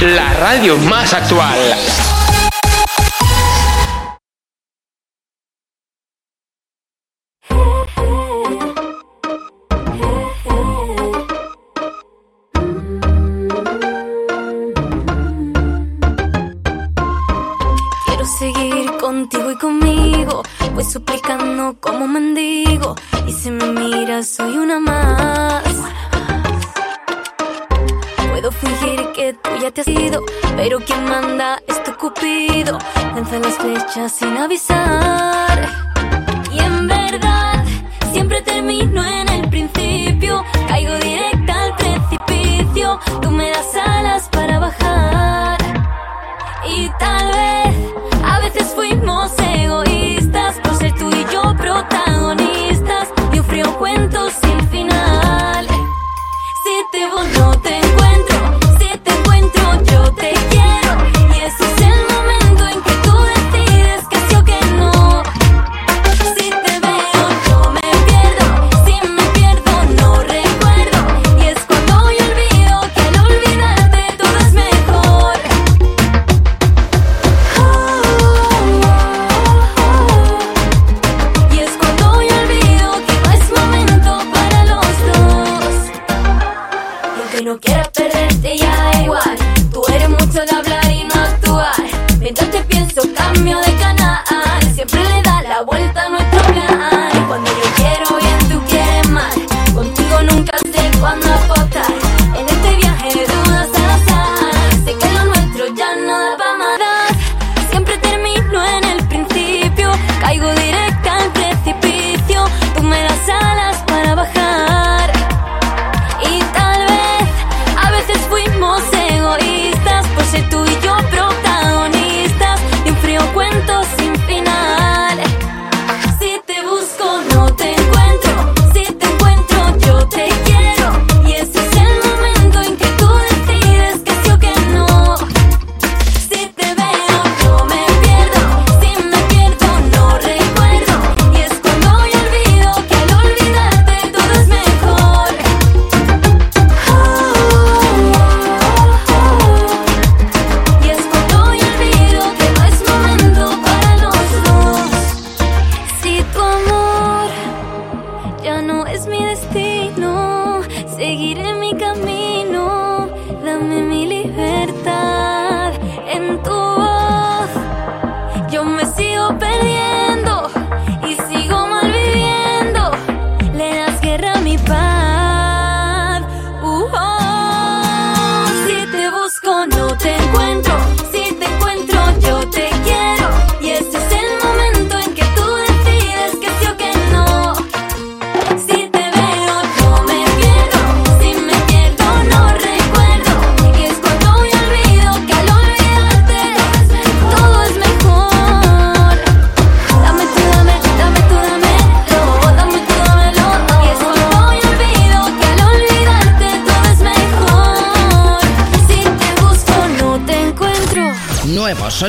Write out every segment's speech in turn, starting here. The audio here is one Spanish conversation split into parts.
La radio más actual. Quiero seguir contigo y conmigo. Voy suplicando como mendigo. Y si me miras, soy una más. Puedo fingir tú ya te has ido. Pero quien manda es tu cupido. Lanza las flechas sin avisar. Y en verdad, siempre termino en el principio. Caigo directa al precipicio. Tú me das alas para bajar. Y tal vez a veces fuimos egoístas por ser tú y yo protagonistas de un frío cuento sin final. Si te voy no te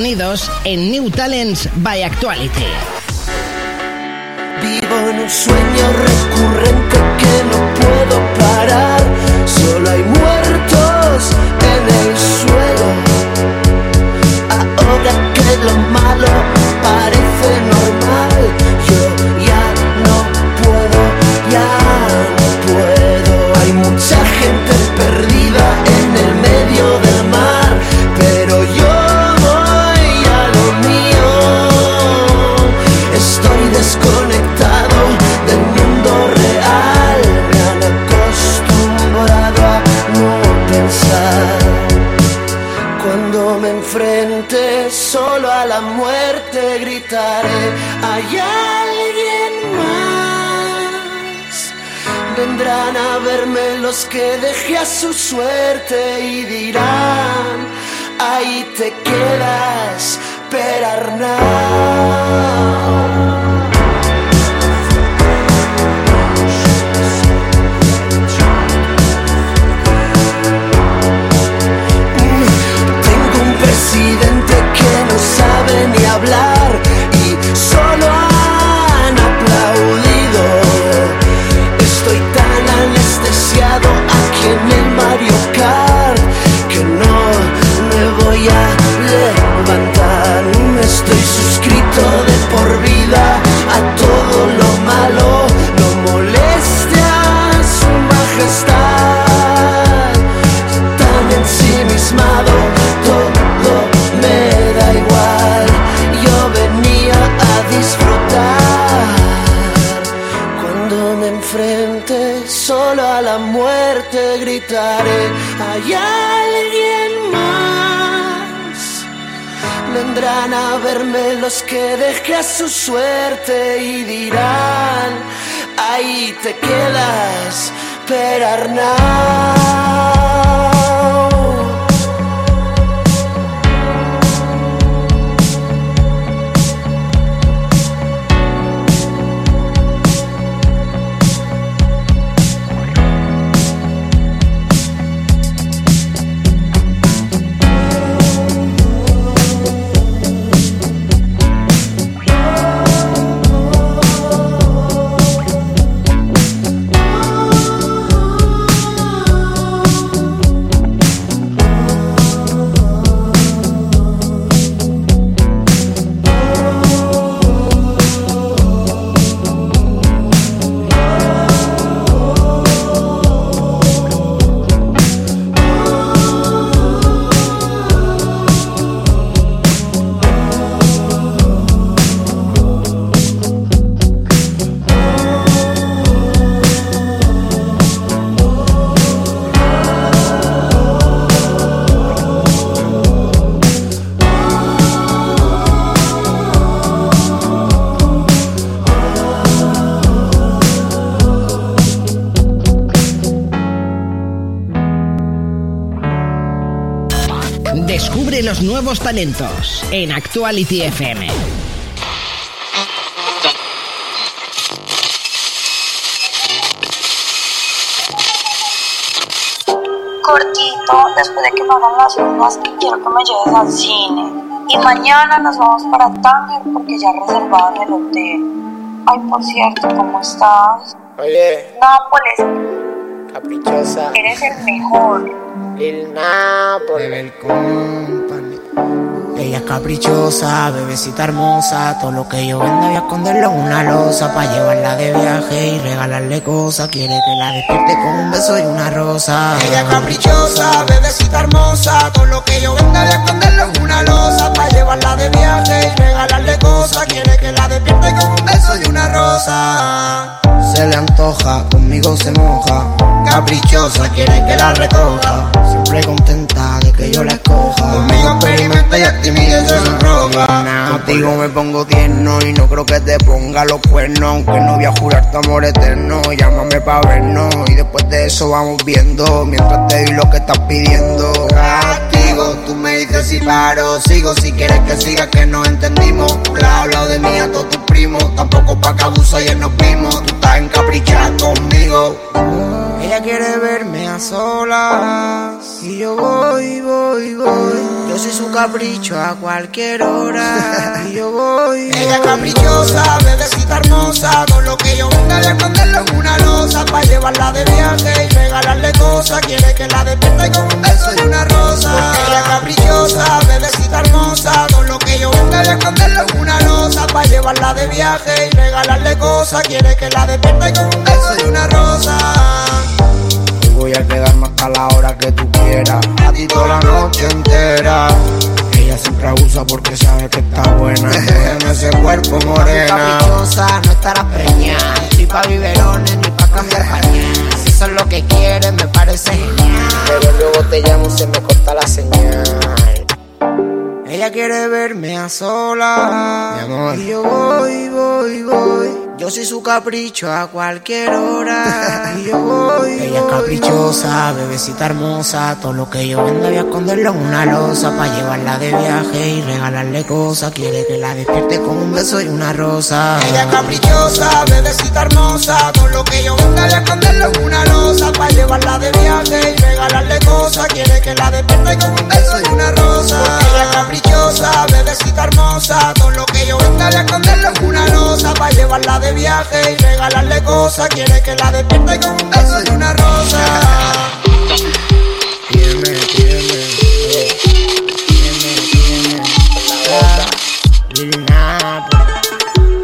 en New Talents by Actuality. Vivo en un sueño recurrente que no puedo parar. Solo hay muertos en el suelo. Ahora que lo malo los que dejé a su suerte y dirán, ahí te quedas, Perarnau. presidente que no sabe ni hablar que dejé a su suerte y dirán, ahí te quedas, Perarnau. nuevos talentos en Actuality FM. Cortito, después de que me hagan las uñas, quiero que me lleves al cine. Y mañana nos vamos para Tánger porque ya reservado en el hotel. Ay, por cierto, ¿cómo estás? Oye. Nápoles. Caprichosa. Eres el mejor. El Nápoles. El ella es caprichosa, bebecita hermosa. Todo lo que yo venda voy a esconderlo en una losa. Pa' llevarla de viaje y regalarle cosas. Quiere que la despierte con un beso y una rosa. Ella es caprichosa, bebecita hermosa. Todo lo que yo venda voy a esconderlo en una losa. Pa' llevarla de viaje y regalarle cosas. Quiere que la despierte con un beso y una rosa. Se le antoja, conmigo se moja. Caprichosa, quiere que la recoja. Siempre contenta de que yo la escoja. Conmigo experimenta y a ti se sonroja. Contigo me pongo tierno y no creo que te ponga los cuernos. Aunque no voy a jurar tu amor eterno. Llámame pa' vernos y después de eso vamos viendo. Mientras te doy lo que estás pidiendo. Castigo, tú me dices si paro. Sigo si quieres que siga que no entendimos. Le has hablado de mí a todos tus primos. Tampoco pa' que abusa y nos vimos. Tú estás encaprichada conmigo. Ella quiere verme a solas y yo voy, voy, voy. Yo soy su capricho a cualquier hora y yo voy. Ella es caprichosa, bebecita hermosa. Con lo que yo venga a esconderlo en una losa para llevarla de viaje y regalarle cosas. Quiere que la despierta y con un beso llevarla de viaje y regalarle cosas. Quiere que la despierta y con un beso y una rosa voy a quedarme hasta la hora que tú quieras. A ti toda la noche entera. Ella siempre abusa porque sabe que está buena. En ese cuerpo morena. Caprichosa, no estarás preñada. Ni pa' biberones, ni pa' cambiar pañal. Si eso es lo que quieres, me parece genial. Pero luego te llamo, se me corta la señal. Ella quiere verme a sola. Mi amor. Y yo voy, voy, voy. Yo soy su capricho a cualquier hora. Y yo voy. Ella es caprichosa, bebecita hermosa. Todo lo que yo venda voy a esconderlo en una losa. Pa' llevarla de viaje y regalarle cosas. Quiere que la despierte con un beso y una rosa. Ella es caprichosa, bebecita hermosa. Todo lo que yo venda voy a esconderlo en una losa. Pa' llevarla de viaje y regalarle cosas. Quiere que la despierte con un beso y una rosa. ella es caprichosa, bebecita hermosa. Todo lo que yo venda voy a esconderlo en una losa. Pa' llevarla de viaje y regalarle cosas. Quiere que la despierte con un beso y una rosa. Tiene, tiene, tiene,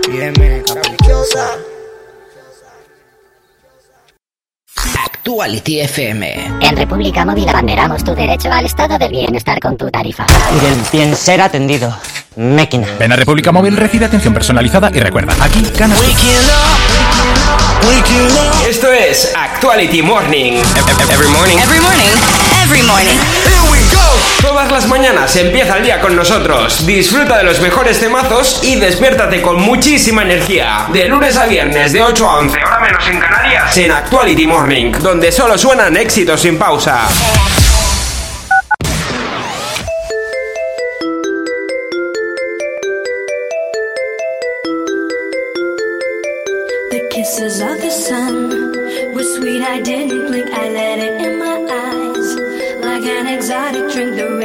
tiene, caprichosa. Actuality FM. En República Móvil abanderamos tu derecho al estado del bienestar con tu tarifa. Y del bien ser atendido. Máquina. Ven a República Móvil, recibe atención personalizada y recuerda, aquí ganas. Esto es Actuality Morning. Every morning. Every morning. Every morning. Todas las mañanas empieza el día con nosotros. Disfruta de los mejores temazos y despiértate con muchísima energía. De lunes a viernes, de 8 a 11, hora menos en Canarias, en Actuality Morning, donde solo suenan éxitos sin pausa. children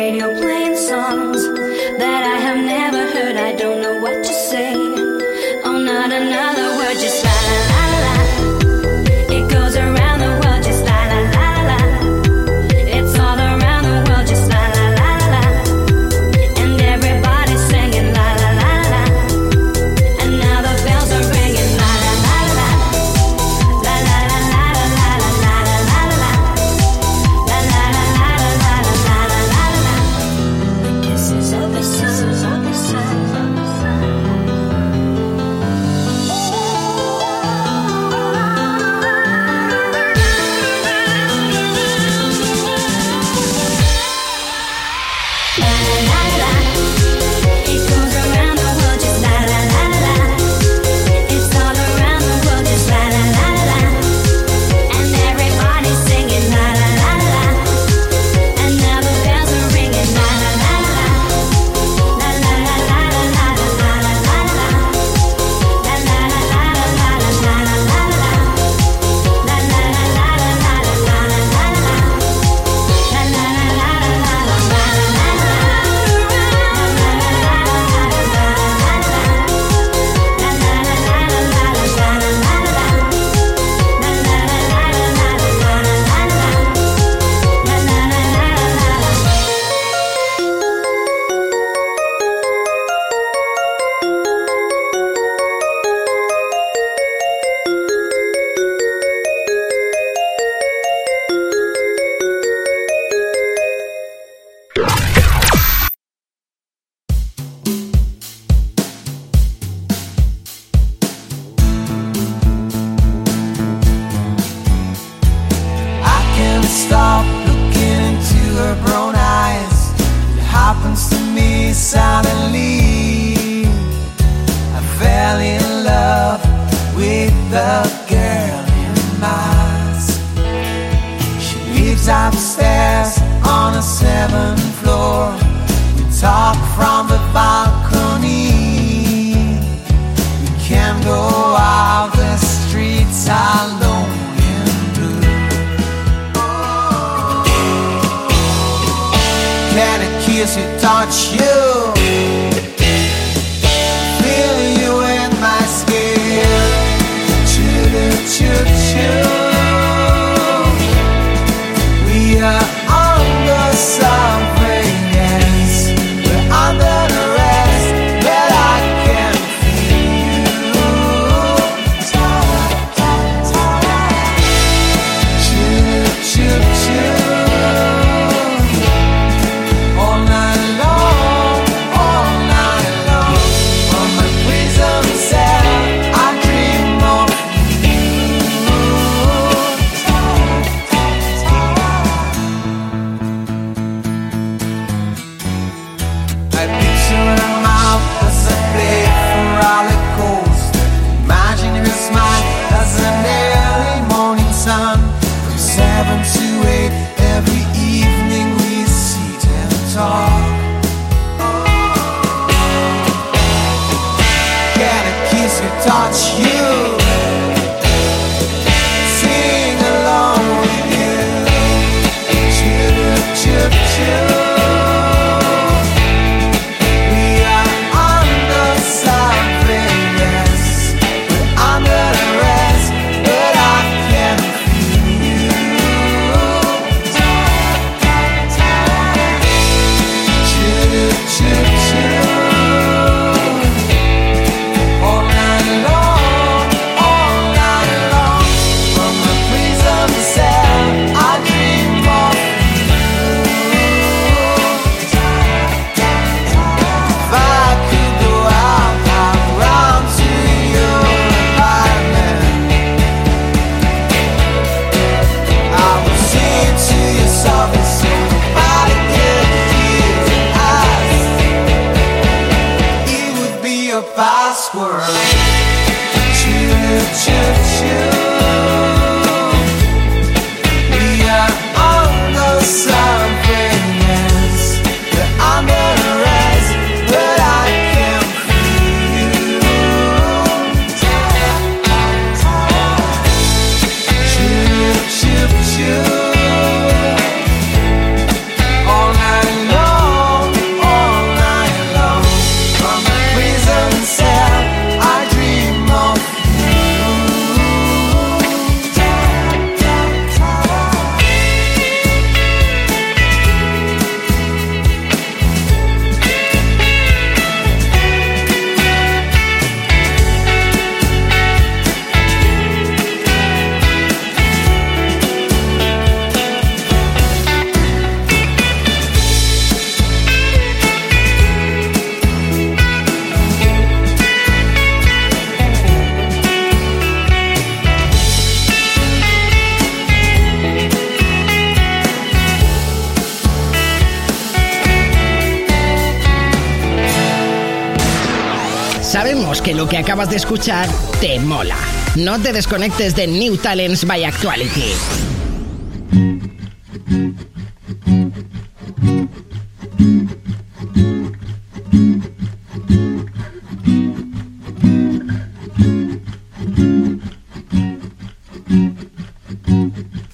acabas de escuchar te mola. No te desconectes de New Talents by Actuality.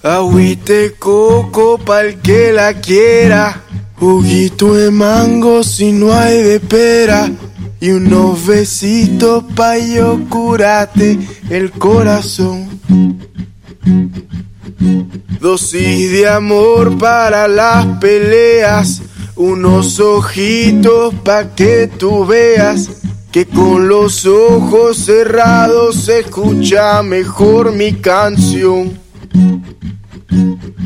Agüite coco pa'l que la quiera. Juguito de mango si no hay de pera. Y unos besitos pa' yo curarte el corazón. Dosis de amor para las peleas. Unos ojitos pa' que tú veas que con los ojos cerrados se escucha mejor mi canción.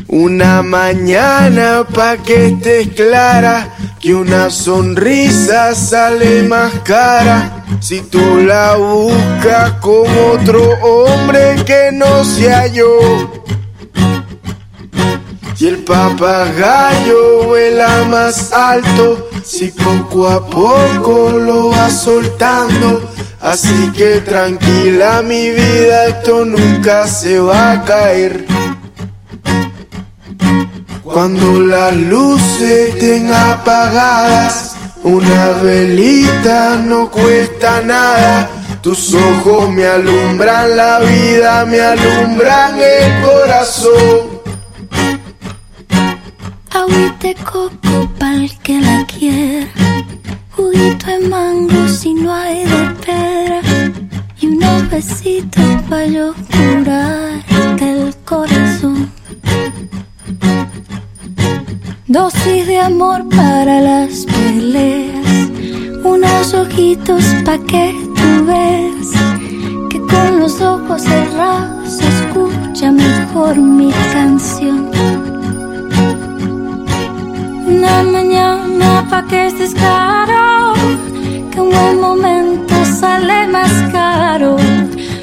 Una mañana pa' que estés clara, que una sonrisa sale más cara. Si tú la buscas con otro hombre que no sea yo. Y el papagayo vuela más alto, si poco a poco lo va soltando. Así que tranquila mi vida, esto nunca se va a caer. Cuando las luces estén apagadas, una velita no cuesta nada. Tus ojos me alumbran la vida, me alumbran el corazón. Agüita coco pa'l que la quiera. Juguito de mango si no hay de pera. Y unos besitos pa' yo curarte el corazón. Dosis de amor para las peleas. Unos ojitos pa' que tú veas. Que con los ojos cerrados escucha mejor mi canción. Una mañana pa' que estés claro Que un buen momento sale más caro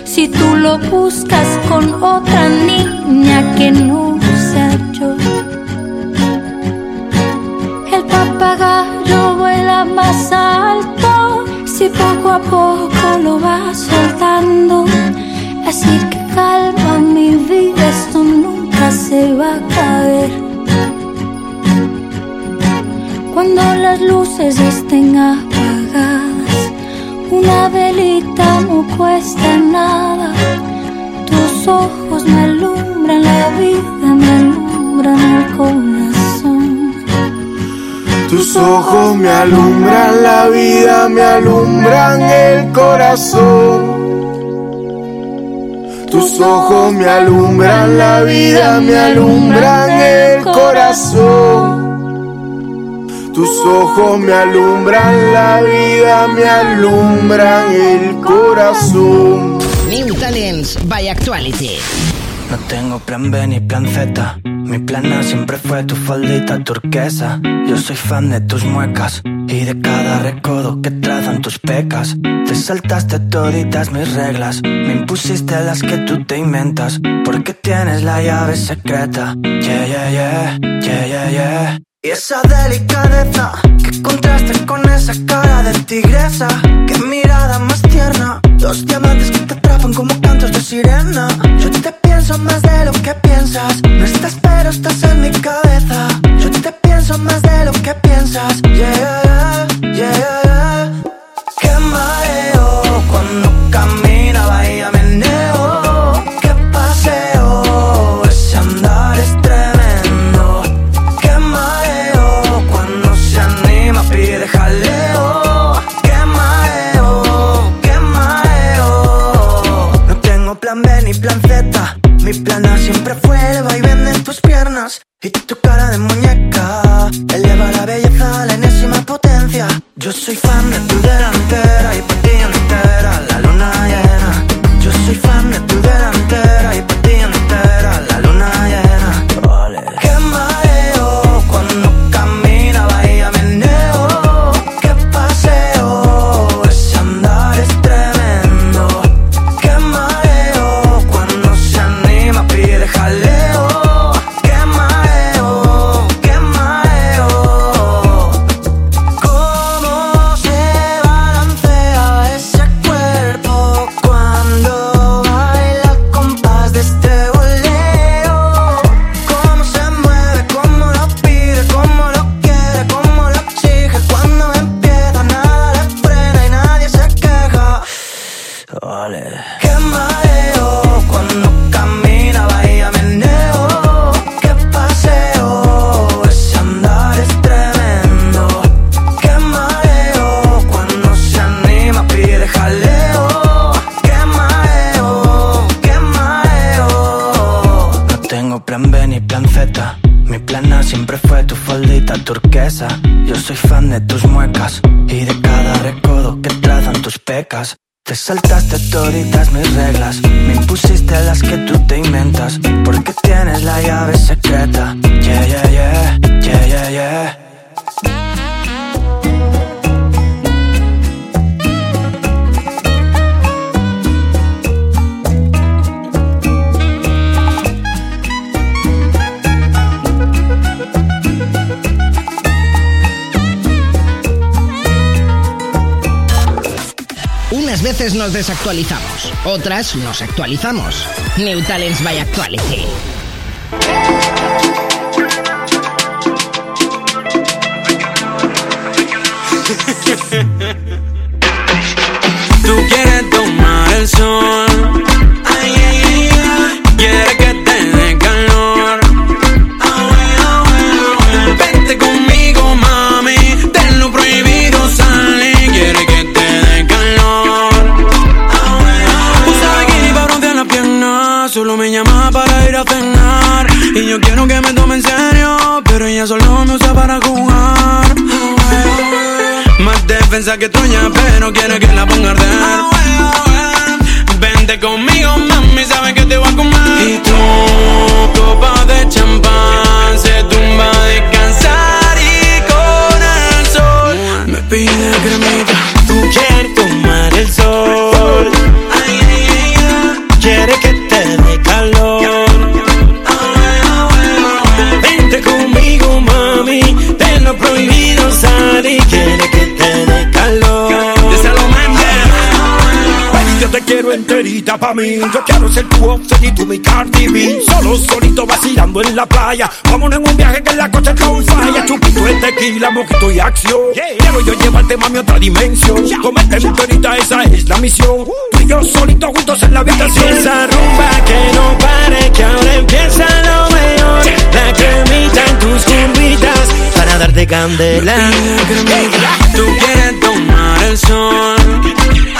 Si tú lo buscas con otra niña que no sea vuela más alto Si poco a poco lo vas soltando Así que calma mi vida, esto nunca se va a caer cuando las luces estén apagadas, una velita no cuesta nada. Tus ojos me alumbran la vida, me alumbran el corazón. Tus ojos me alumbran la vida, me alumbran el corazón. Tus ojos me alumbran la vida, me alumbran el corazón. Tus ojos me alumbran la vida, me alumbran el corazón. New Talents by Actuality. No tengo plan B ni plan Z. Mi plan A siempre fue tu faldita turquesa. Yo soy fan de tus muecas y de cada recodo que trazan tus pecas. Te saltaste toditas mis reglas, me impusiste las que tú te inventas. Porque tienes la llave secreta. Yeah, yeah, yeah, yeah, yeah, yeah. Y esa delicadeza Contrastan con esa cara de tigresa. Qué mirada más tierna. Dos diamantes que te atrapan como cantos de sirena. Yo te pienso más de lo que piensas. No estás, pero estás en mi cabeza. Yo te pienso más de lo que piensas. Yeah, yeah, yeah. Y tu cara de muñeca eleva la belleza a la enésima potencia. Yo soy fan de otras nos actualizamos. New Talents by Actuality. pa' mí. Yo quiero ser tu offset y tú mi Cardi B. Solo, solito, vacilando en la playa. Vámonos en un viaje que en la coche está un falla. Chupito de tequila, mojito y acción. Quiero yo llevarte, mami, a otra dimensión. Comete mi perita, esa es la misión. Tú y yo solitos juntos en la habitación. Esa rumba que no pare, que ahora empieza lo mejor. La cremita en tus curvitas para darte candela. Tú quieres tomar el sol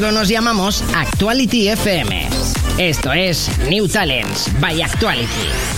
nos llamamos Actuality FM. Esto es New Talents by Actuality.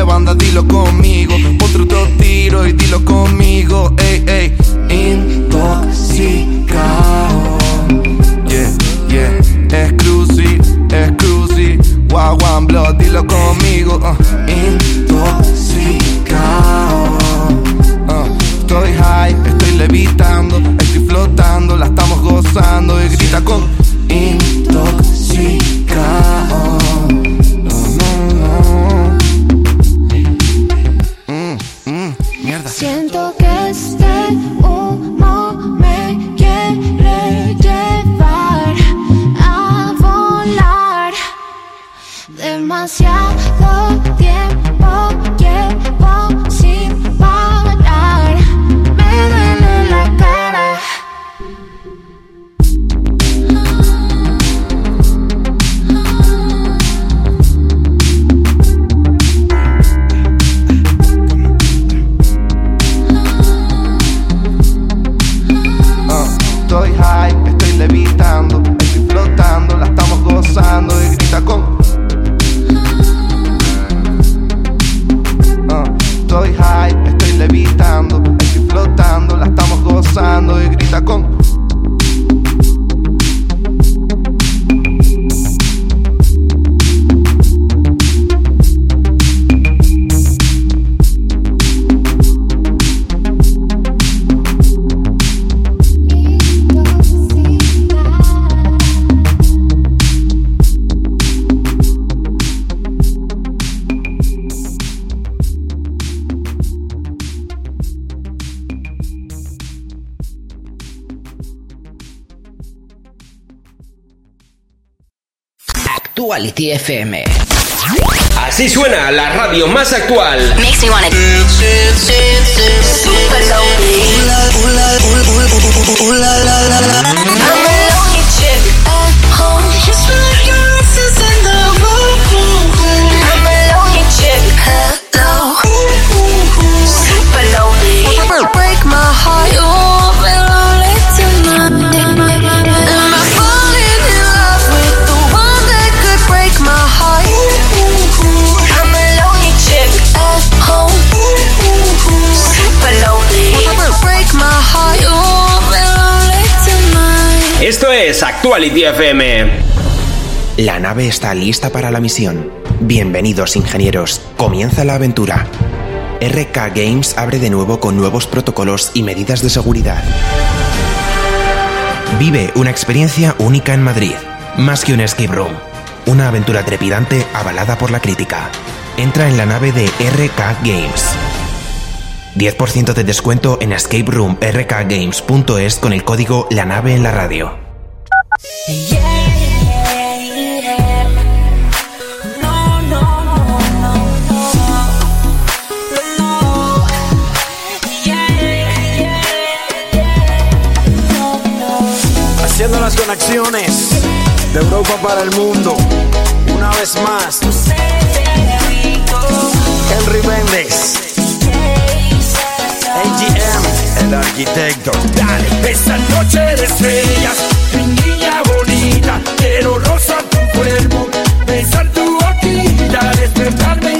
¿Qué fue, banda? Dilo conmigo. Otro tiro y dilo conmigo. Ey, ey. Intoxicado. Yeah, yeah. Exclusive, exclusive. Wow, one blood, dilo conmigo. Uh. Intoxicado. Uh. Estoy high, estoy levitando, estoy flotando, la estamos gozando y grita con intoxicado. Actuality FM. Así suena la radio más actual. Makes me wanna Actuality FM. La nave está lista para la misión. Bienvenidos ingenieros, comienza la aventura. RK Games abre de nuevo con nuevos protocolos y medidas de seguridad. Vive una experiencia única en Madrid, más que un escape room. Una aventura trepidante avalada por la crítica. Entra en la nave de RK Games. 10% de descuento en escaperoomrkgames.es con el código La nave en la radio. No, no. conexiones de Europa para el mundo. Una vez más, Henry Méndez. AGM, el arquitecto. Dale. Esa noche de estrellas, mi niña bonita, quiero rozar tu cuerpo, besar tu boquita, despertarme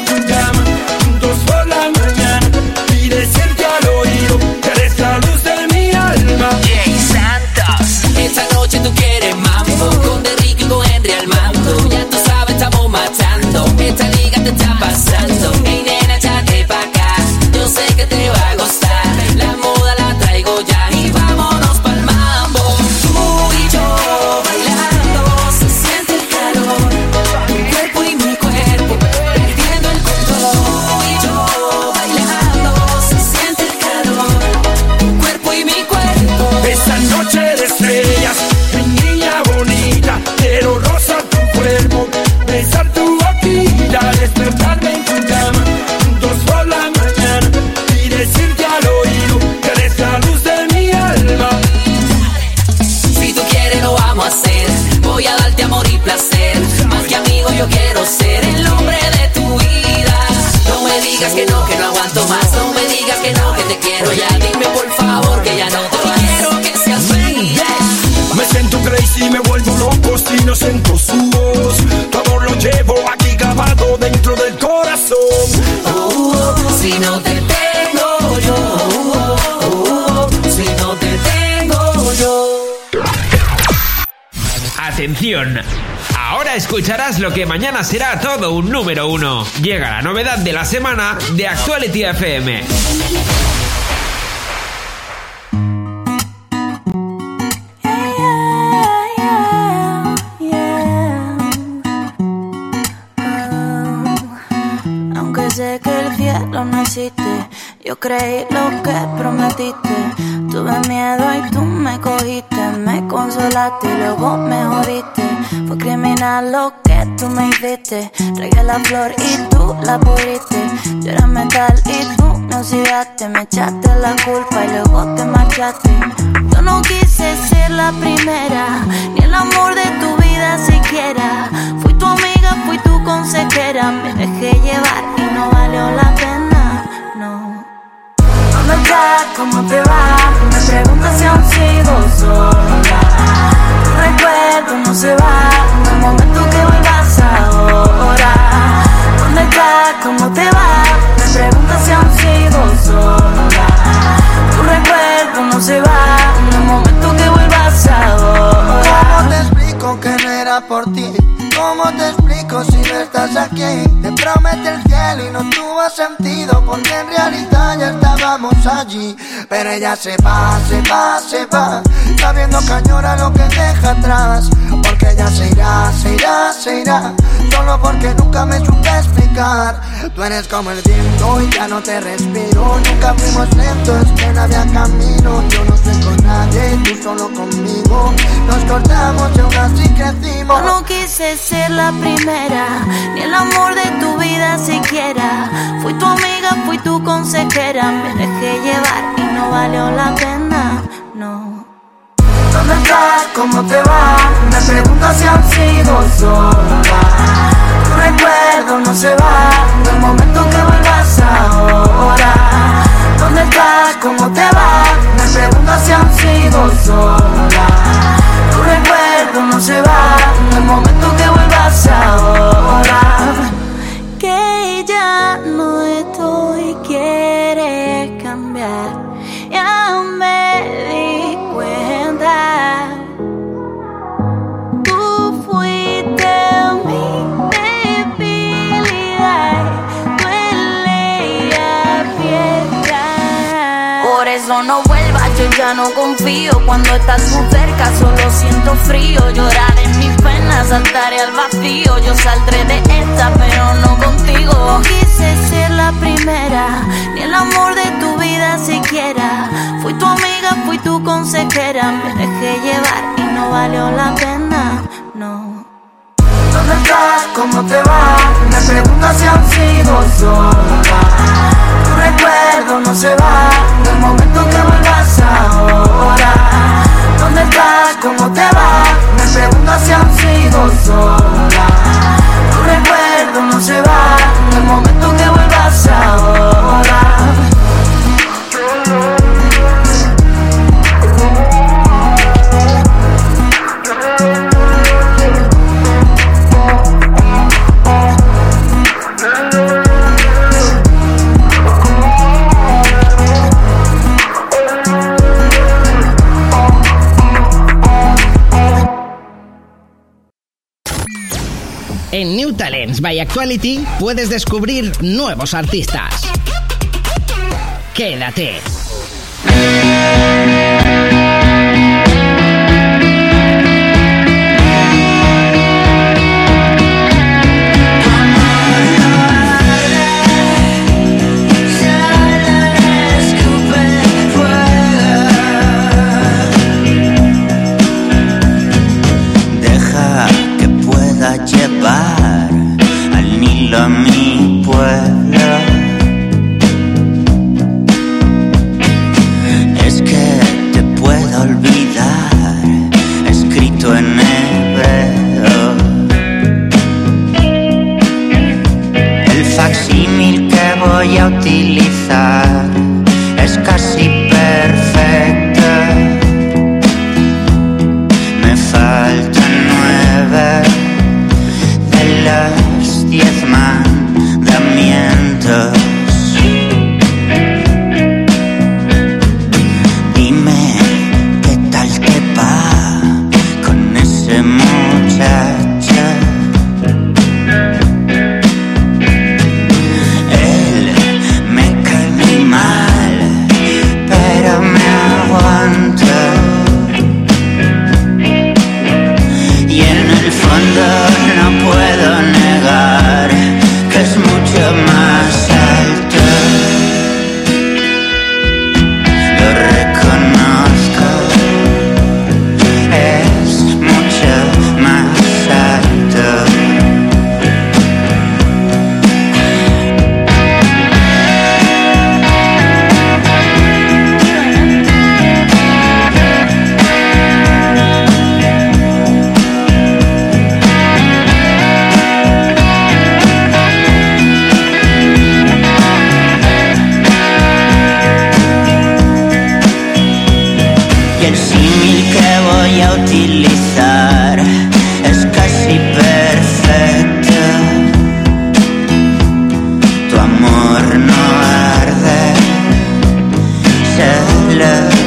lo que mañana será todo un número uno. Llega la novedad de la semana de Actuality FM. Aunque sé que el cielo no existe, yo creí lo que prometiste. Tuve miedo y tú me cogiste, me consolaste y luego me jodiste. Fue criminal lo que tú me hiciste. Regué la flor y tú la pudriste. Yo era metal y tú me oxidaste. Me echaste la culpa y luego te marchaste. Yo no quise ser la primera, ni el amor de tu vida siquiera. Fui tu amiga, fui tu consejera. Me dejé llevar y no valió la pena, no. ¿Dónde estás? ¿Cómo te va? Me preguntas si aún sigo sola. Recuerdo no se va. En el momento que vuelvas ahora. ¿Dónde estás? ¿Cómo te va? Me preguntas si aún sigo sola. Tu recuerdo no se va. En el momento que vuelvas ahora. ¿Cómo te explico que no era por ti? ¿Cómo te si no estás aquí? Te promete el cielo y no tuvo sentido Porque en realidad ya estábamos allí. Pero ella se va, se va, se va Sabiendo que añora lo que deja atrás. Porque ella se irá, se irá, se irá Solo porque nunca me supe explicar. Tú eres como el viento y ya no te respiro. Nunca fuimos lentos, que no había camino. Yo no estoy con nadie, tú solo conmigo. Nos cortamos y aún así crecimos. No quise ser la primera, ni el amor de tu vida siquiera. Fui tu amiga, fui tu consejera. Me dejé llevar y no valió la pena, no. ¿Dónde estás? ¿Cómo te va? Me preguntas si han sido sola. Tu recuerdo no se va. En el momento que vuelvas ahora. ¿Dónde estás? ¿Cómo te va? Me preguntas si han sido sola. Se va. El momento que vuelvas ahora. Que ya no estoy, quieres cambiar. Ya me di cuenta. Tú fuiste mi debilidad. Duele y aprieta. Por eso no vuelvas, yo ya no confío. Cuando estás tú cerca, solo siento frío. Llorar en mis penas, saltaré al vacío. Yo saldré de esta, pero no contigo. No quise ser la primera, ni el amor de tu vida siquiera. Fui tu amiga, fui tu consejera. Me dejé llevar y no valió la pena, no. ¿Dónde estás? ¿Cómo te va? Me preguntas si han sido sola. Tu recuerdo no se va. El momento ¿Dónde estás? ¿Cómo te va? Me pregunto si han sido sola. Tu recuerdo no se va, el momento que vuelvas ahora. Talents by Actuality puedes descubrir nuevos artistas. Quédate. love.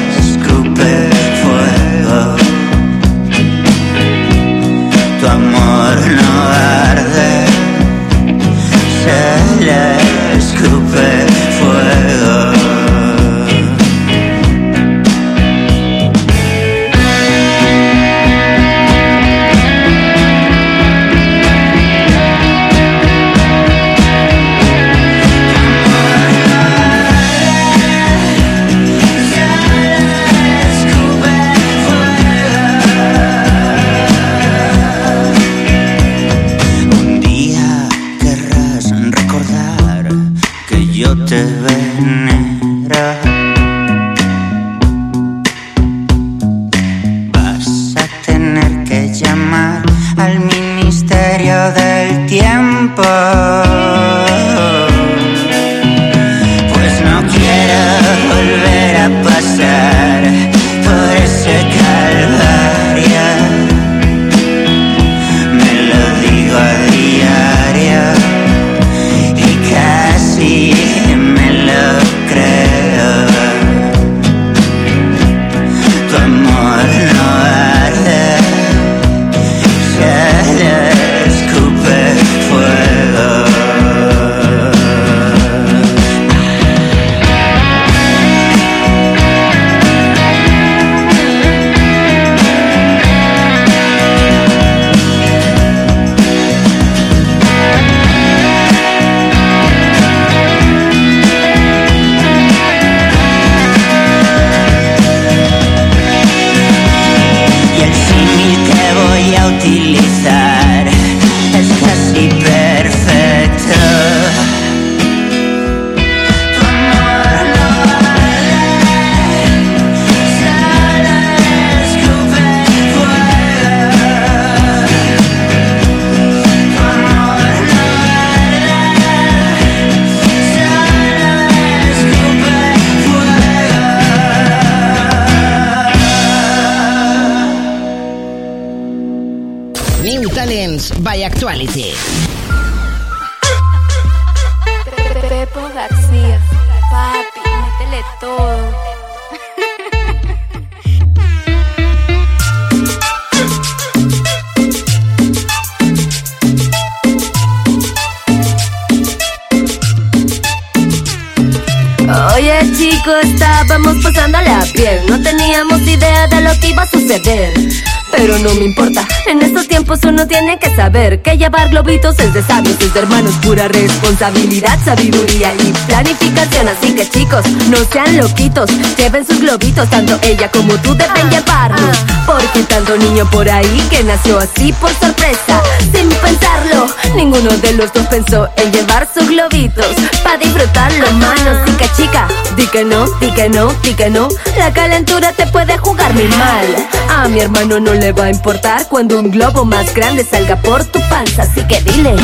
Saber Que llevar globitos es de sabios, es de hermanos Pura responsabilidad, sabiduría y planificación. Así que chicos, no sean loquitos Lleven sus globitos, tanto ella como tú deben llevarlo Porque tanto niño por ahí que nació así por sorpresa Sin pensarlo, ninguno de los dos pensó en llevar sus globitos Pa' disfrutarlo, manos, Así que chica, di que no, di que no, di que no La calentura te puede jugar muy mal. A mi hermano no le va a importar cuando un globo más grande salga por tu panza Así que dile,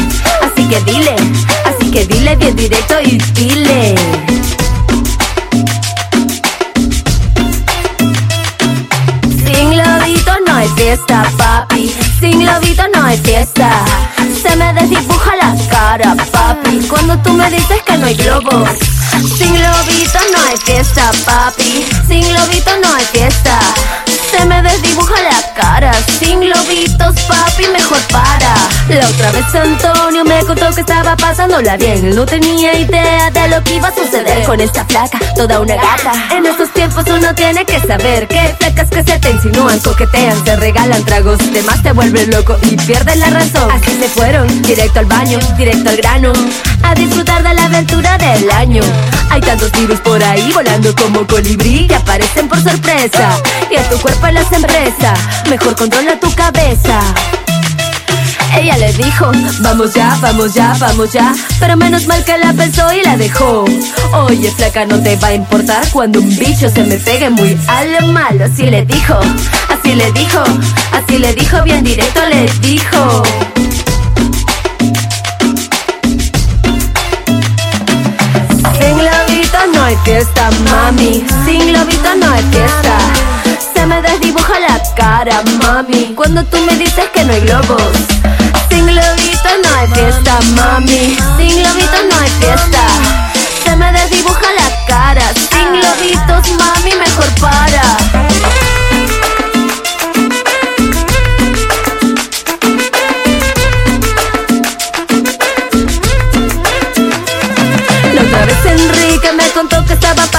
así que dile, así que dile bien directo y dile Sin globito no hay fiesta, papi. Sin globito no hay fiesta. Se me desdibuja la cara, papi. Cuando tú me dices que no hay globos. Sin globito no hay fiesta, papi. Sin globito no hay fiesta. Se me desdibuja la cara. Sin globitos, papi, mejor para. La otra vez Antonio me contó que estaba pasándola bien. No tenía idea de lo que iba a suceder con esta flaca, toda una gata. En estos tiempos uno tiene que saber que flacas que se te insinúan, coquetean, te regalan tragos, demás te vuelven loco y pierdes la razón. Así se fueron, directo al baño, directo al grano, a disfrutar de la aventura del año. Hay tantos virus por ahí volando como colibrí y aparecen por sorpresa. Y a tu cuerpo las empresa, mejor controla tu cabeza. Ella le dijo, vamos ya, vamos ya, vamos ya Pero menos mal que la pensó y la dejó. Oye flaca, no te va a importar Cuando un bicho se me pegue muy a lo malo Así le dijo, así le dijo Así le dijo, bien directo le dijo. Sin globito no hay fiesta, mami. Sin globito no hay fiesta. Se me desdibuja la cara, mami. Cuando tú me dices que no hay globos Sin globito no hay fiesta, mami. Sin globito no hay fiesta. Se me desdibuja la cara. Sin globitos, mami, mejor para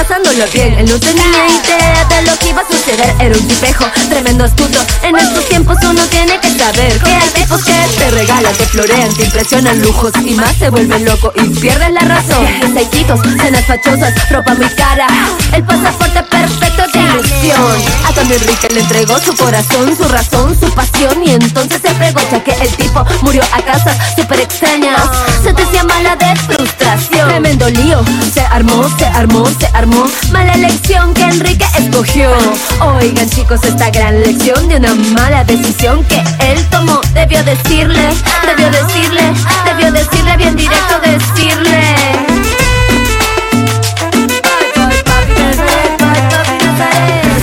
pasándolo bien. Él no tenía idea de lo que iba a suceder. Era un tipejo, tremendo astuto. En estos tiempos uno tiene que saber Que hay tipos que te regalan, te florean, te impresionan lujos Y más te vuelven loco y pierdes la razón. Viajes aiquitos, cenas fachosas, ropa muy cara. El pasaporte perfecto de ilusión. A cambio Enrique le entregó su corazón, su razón, su pasión. Y entonces se fregó ya que el tipo murió a casas súper extrañas Se te hacía mala de frustración Tremendo lío, se armó, se armó, se armó. Mala elección que Enrique escogió. Oigan chicos, esta gran lección de una mala decisión que él tomó. Debió decirle, debió decirle, debió decirle bien directo decirle.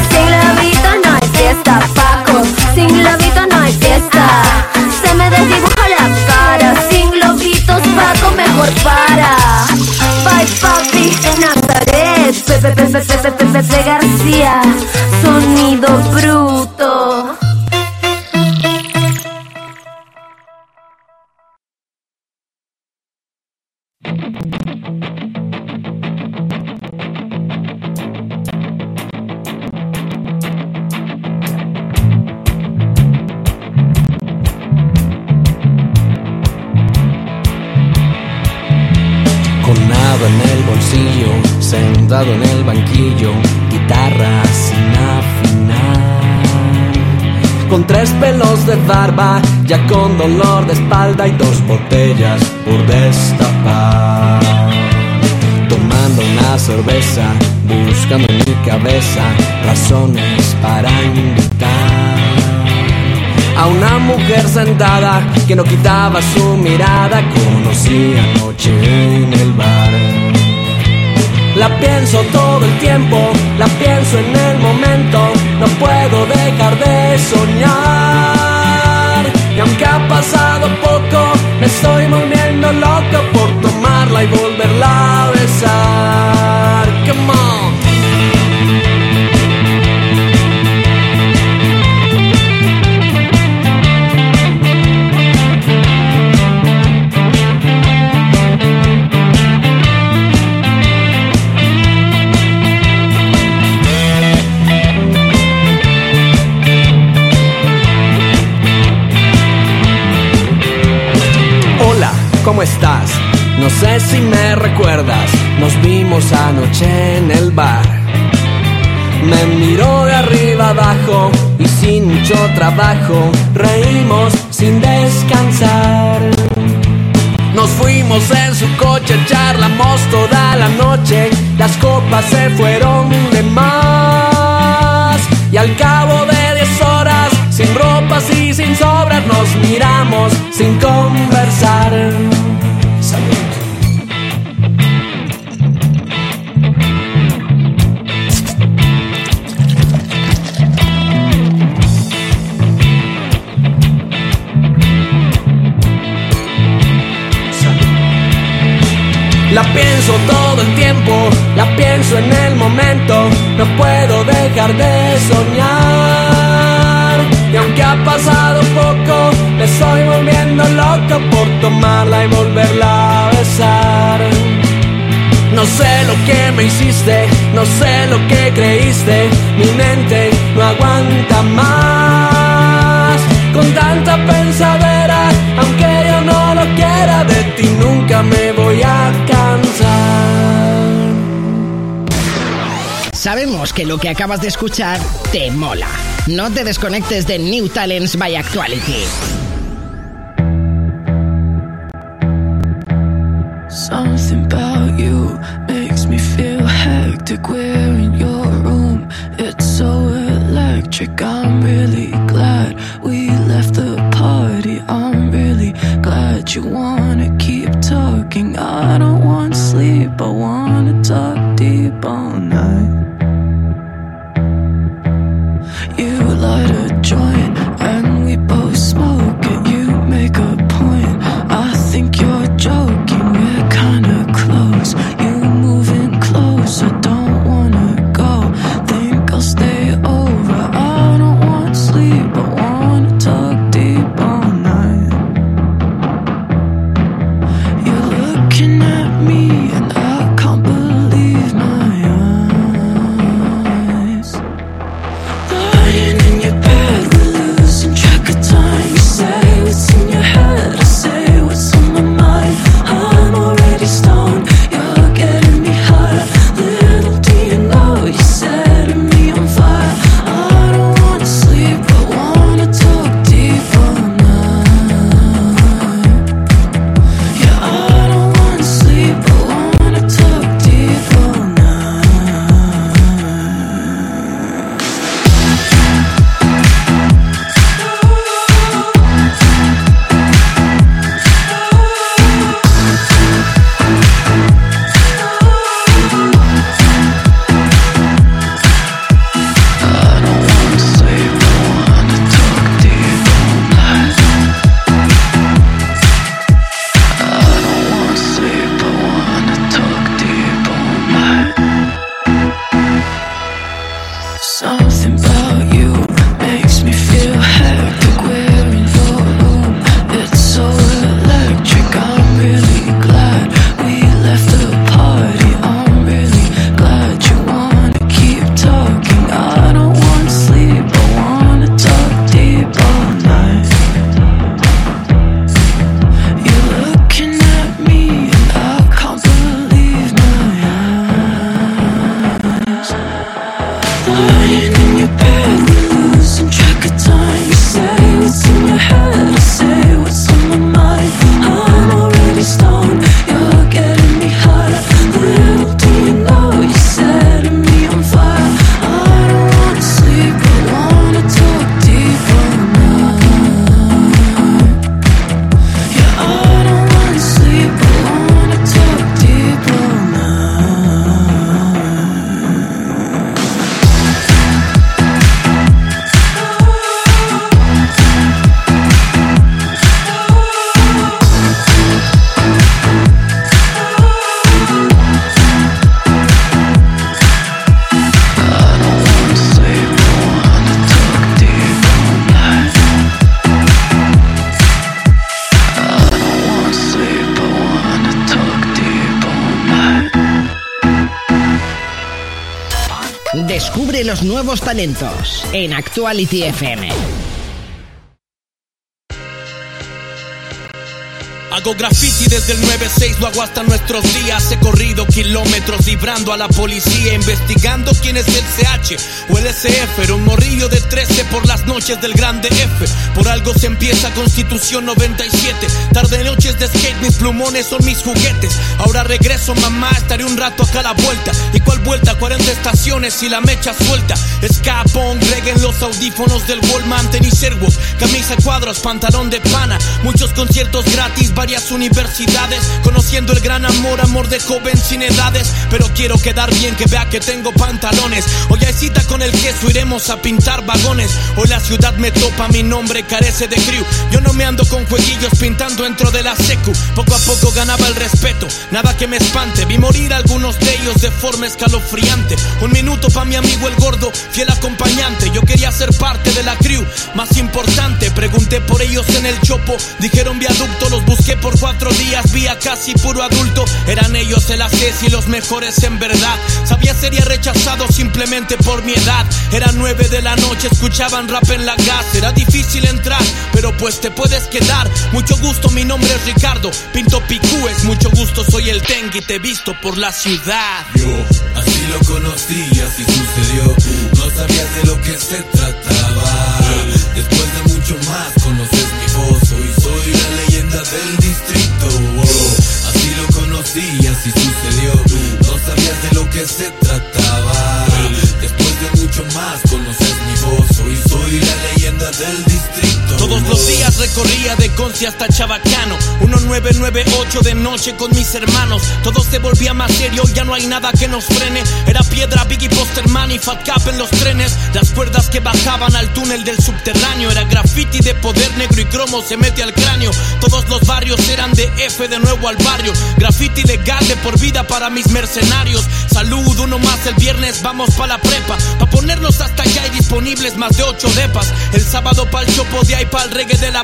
Sin globito no hay fiesta, Paco. Sin globito no hay fiesta. Papi, Nazaret. Pepe, Pepe, Pepe, Pepe, Pepe García. Sonido bruto. Guitarra sin afinar. Con tres pelos de barba, ya con dolor de espalda y dos botellas por destapar. Tomando una cerveza, buscando en mi cabeza razones para invitar a una mujer sentada que no quitaba su mirada. Conocí anoche en el bar. La pienso todo el tiempo, la pienso en el momento. No puedo dejar de soñar. Y aunque ha pasado poco, me estoy volviendo loco por tomarla y volverla a besar. Nos vimos anoche en el bar. Me miró de arriba abajo y sin mucho trabajo reímos sin descansar. Nos fuimos en su coche, charlamos toda la noche, las copas se fueron de más. Y al cabo de 10 horas, sin ropas y sin sobras, nos miramos sin conversar. La pienso todo el tiempo, la pienso en el momento, no puedo dejar de soñar. Y aunque ha pasado poco, me estoy volviendo loco por tomarla y volverla a besar. No sé lo que me hiciste, no sé lo que creíste, mi mente no aguanta más. Con tanta pensadera, quiera, de ti nunca me voy a cansar. Sabemos que lo que acabas de escuchar te mola. No te desconectes de New Talents by Actuality. Something about you makes me feel hectic. We're in your room, it's so electric. I'm really glad we left the you wanna keep talking. I don't want sleep, I wanna talk deep all night. En Actuality FM. Hago graffiti desde el 9-6, lo hago hasta nuestros días. He corrido kilómetros librando a la policía, investigando quién es el CH o el SF. Era un morrillo de 13 por las noches del grande F. Por algo se empieza Constitución 97. Tarde noches de skate, mis plumones son mis juguetes. Ahora regreso, mamá, estaré un rato acá a la vuelta. ¿Y cuál vuelta? 40 estaciones y la mecha suelta. Escapón, en los audífonos del Wallman, tenis Airwalk, camisa cuadros, pantalón de pana. Muchos conciertos gratis, varias universidades, conociendo el gran amor, amor de joven sin edades. Pero quiero quedar bien, que vea que tengo pantalones. Hoy hay cita con el queso, iremos a pintar vagones. Hoy la ciudad me topa, mi nombre carece de crew. Yo no me ando con jueguillos pintando dentro de la secu. Poco a poco ganaba el respeto, nada que me espante. Vi morir algunos de ellos de forma escalofriante. Un minuto pa' mi amigo el gordo, fiel acompañante. Yo quería ser parte de la crew, más importante. Pregunté por ellos en el chopo, dijeron viaducto, los busqué por cuatro días, vía casi puro adulto. Eran ellos el ACES y los mejores en verdad. Sabía sería rechazado simplemente por mi edad. Era nueve de la noche, escuchaban rap en la gas. Era difícil entrar, pero pues te puedes quedar. Mucho gusto, mi nombre es Ricardo. Pinto picúes, mucho gusto, soy el Tengue y te visto por la ciudad. Yo así lo conocí, así sucedió. No sabías de lo que se trataba. Recorría de Conci hasta Chabacano. 1998 de noche con mis hermanos. Todo se volvía más serio, ya no hay nada que nos frene. Era piedra, Biggie, Posterman y Fat Cap en los trenes. Las cuerdas que bajaban al túnel del subterráneo. Era graffiti de poder negro y cromo se mete al cráneo. Todos los barrios eran de F de nuevo al barrio. Graffiti legal de por vida para mis mercenarios. Salud, uno más el viernes, vamos pa' la prepa. Pa' ponernos hasta allá hay disponibles más de ocho depas. El sábado pa'l chopo de ahí pa'l reggae de la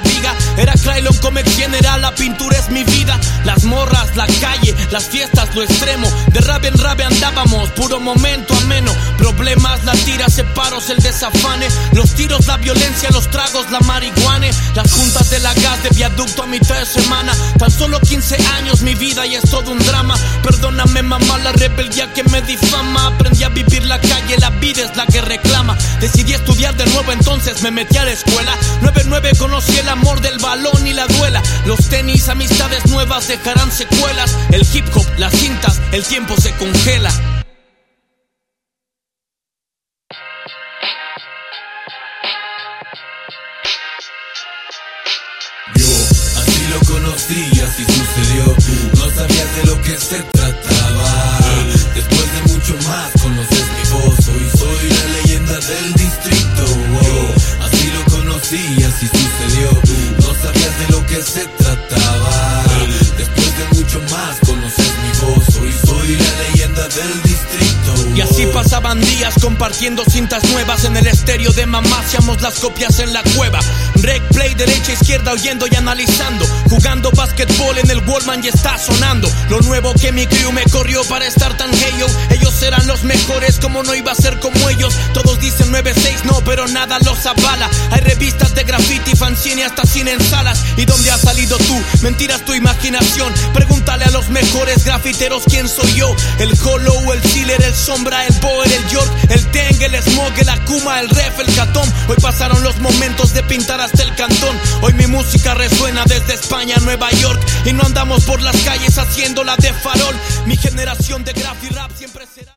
Era Krylon Comex General, la pintura es mi vida. Las morras, la calle, las fiestas, lo extremo. De rave en rave andábamos, puro momento ameno. Problemas, la tira, separos, el desafane. Los tiros, la violencia, los tragos, la marihuana. Las juntas de la gas de viaducto a mitad de semana. Tan solo 15 años mi vida y es todo un drama. Perdóname mamá la rebeldía que me difama. Aprendí a vivir la calle, la vida es la que reclama. Decidí estudiar de nuevo entonces me metí a la escuela. 9-9 conocí el amor del balón y la duela Los tenis, amistades nuevas dejarán secuelas El hip hop, las cintas, el tiempo se congela Así lo conocí, así sucedió. No sabías de lo que se trataba. Después de mucho más, conoces mi voz. Hoy soy la leyenda del distrito. Así conocí, así sucedió. No sabías de lo que se trataba. Después de mucho más, conoces mi voz. Hoy soy la leyenda del. Y así pasaban días compartiendo cintas nuevas en el estéreo de mamá, hacíamos las copias en la cueva. Rec play derecha izquierda oyendo y analizando, jugando básquetbol en el Wallman y está sonando. Lo nuevo que mi crew me corrió para estar tan heyo, ellos eran los mejores como no iba a ser como ellos. Todos dicen 9-6 no, pero nada los avala. Hay revistas de graffiti, fanzine hasta cine en salas. ¿Y dónde has salido tú? Mentiras tu imaginación. Pregúntale a los mejores grafiteros quién soy yo. El Hollow, el Sealer, el El Boer, el York, el Teng, el Smog, el Akuma, el Ref, el Catón. Hoy pasaron los momentos de pintar hasta el cantón. Hoy mi música resuena desde España a Nueva York. Y no andamos por las calles haciéndola de farol. Mi generación de graf y rap siempre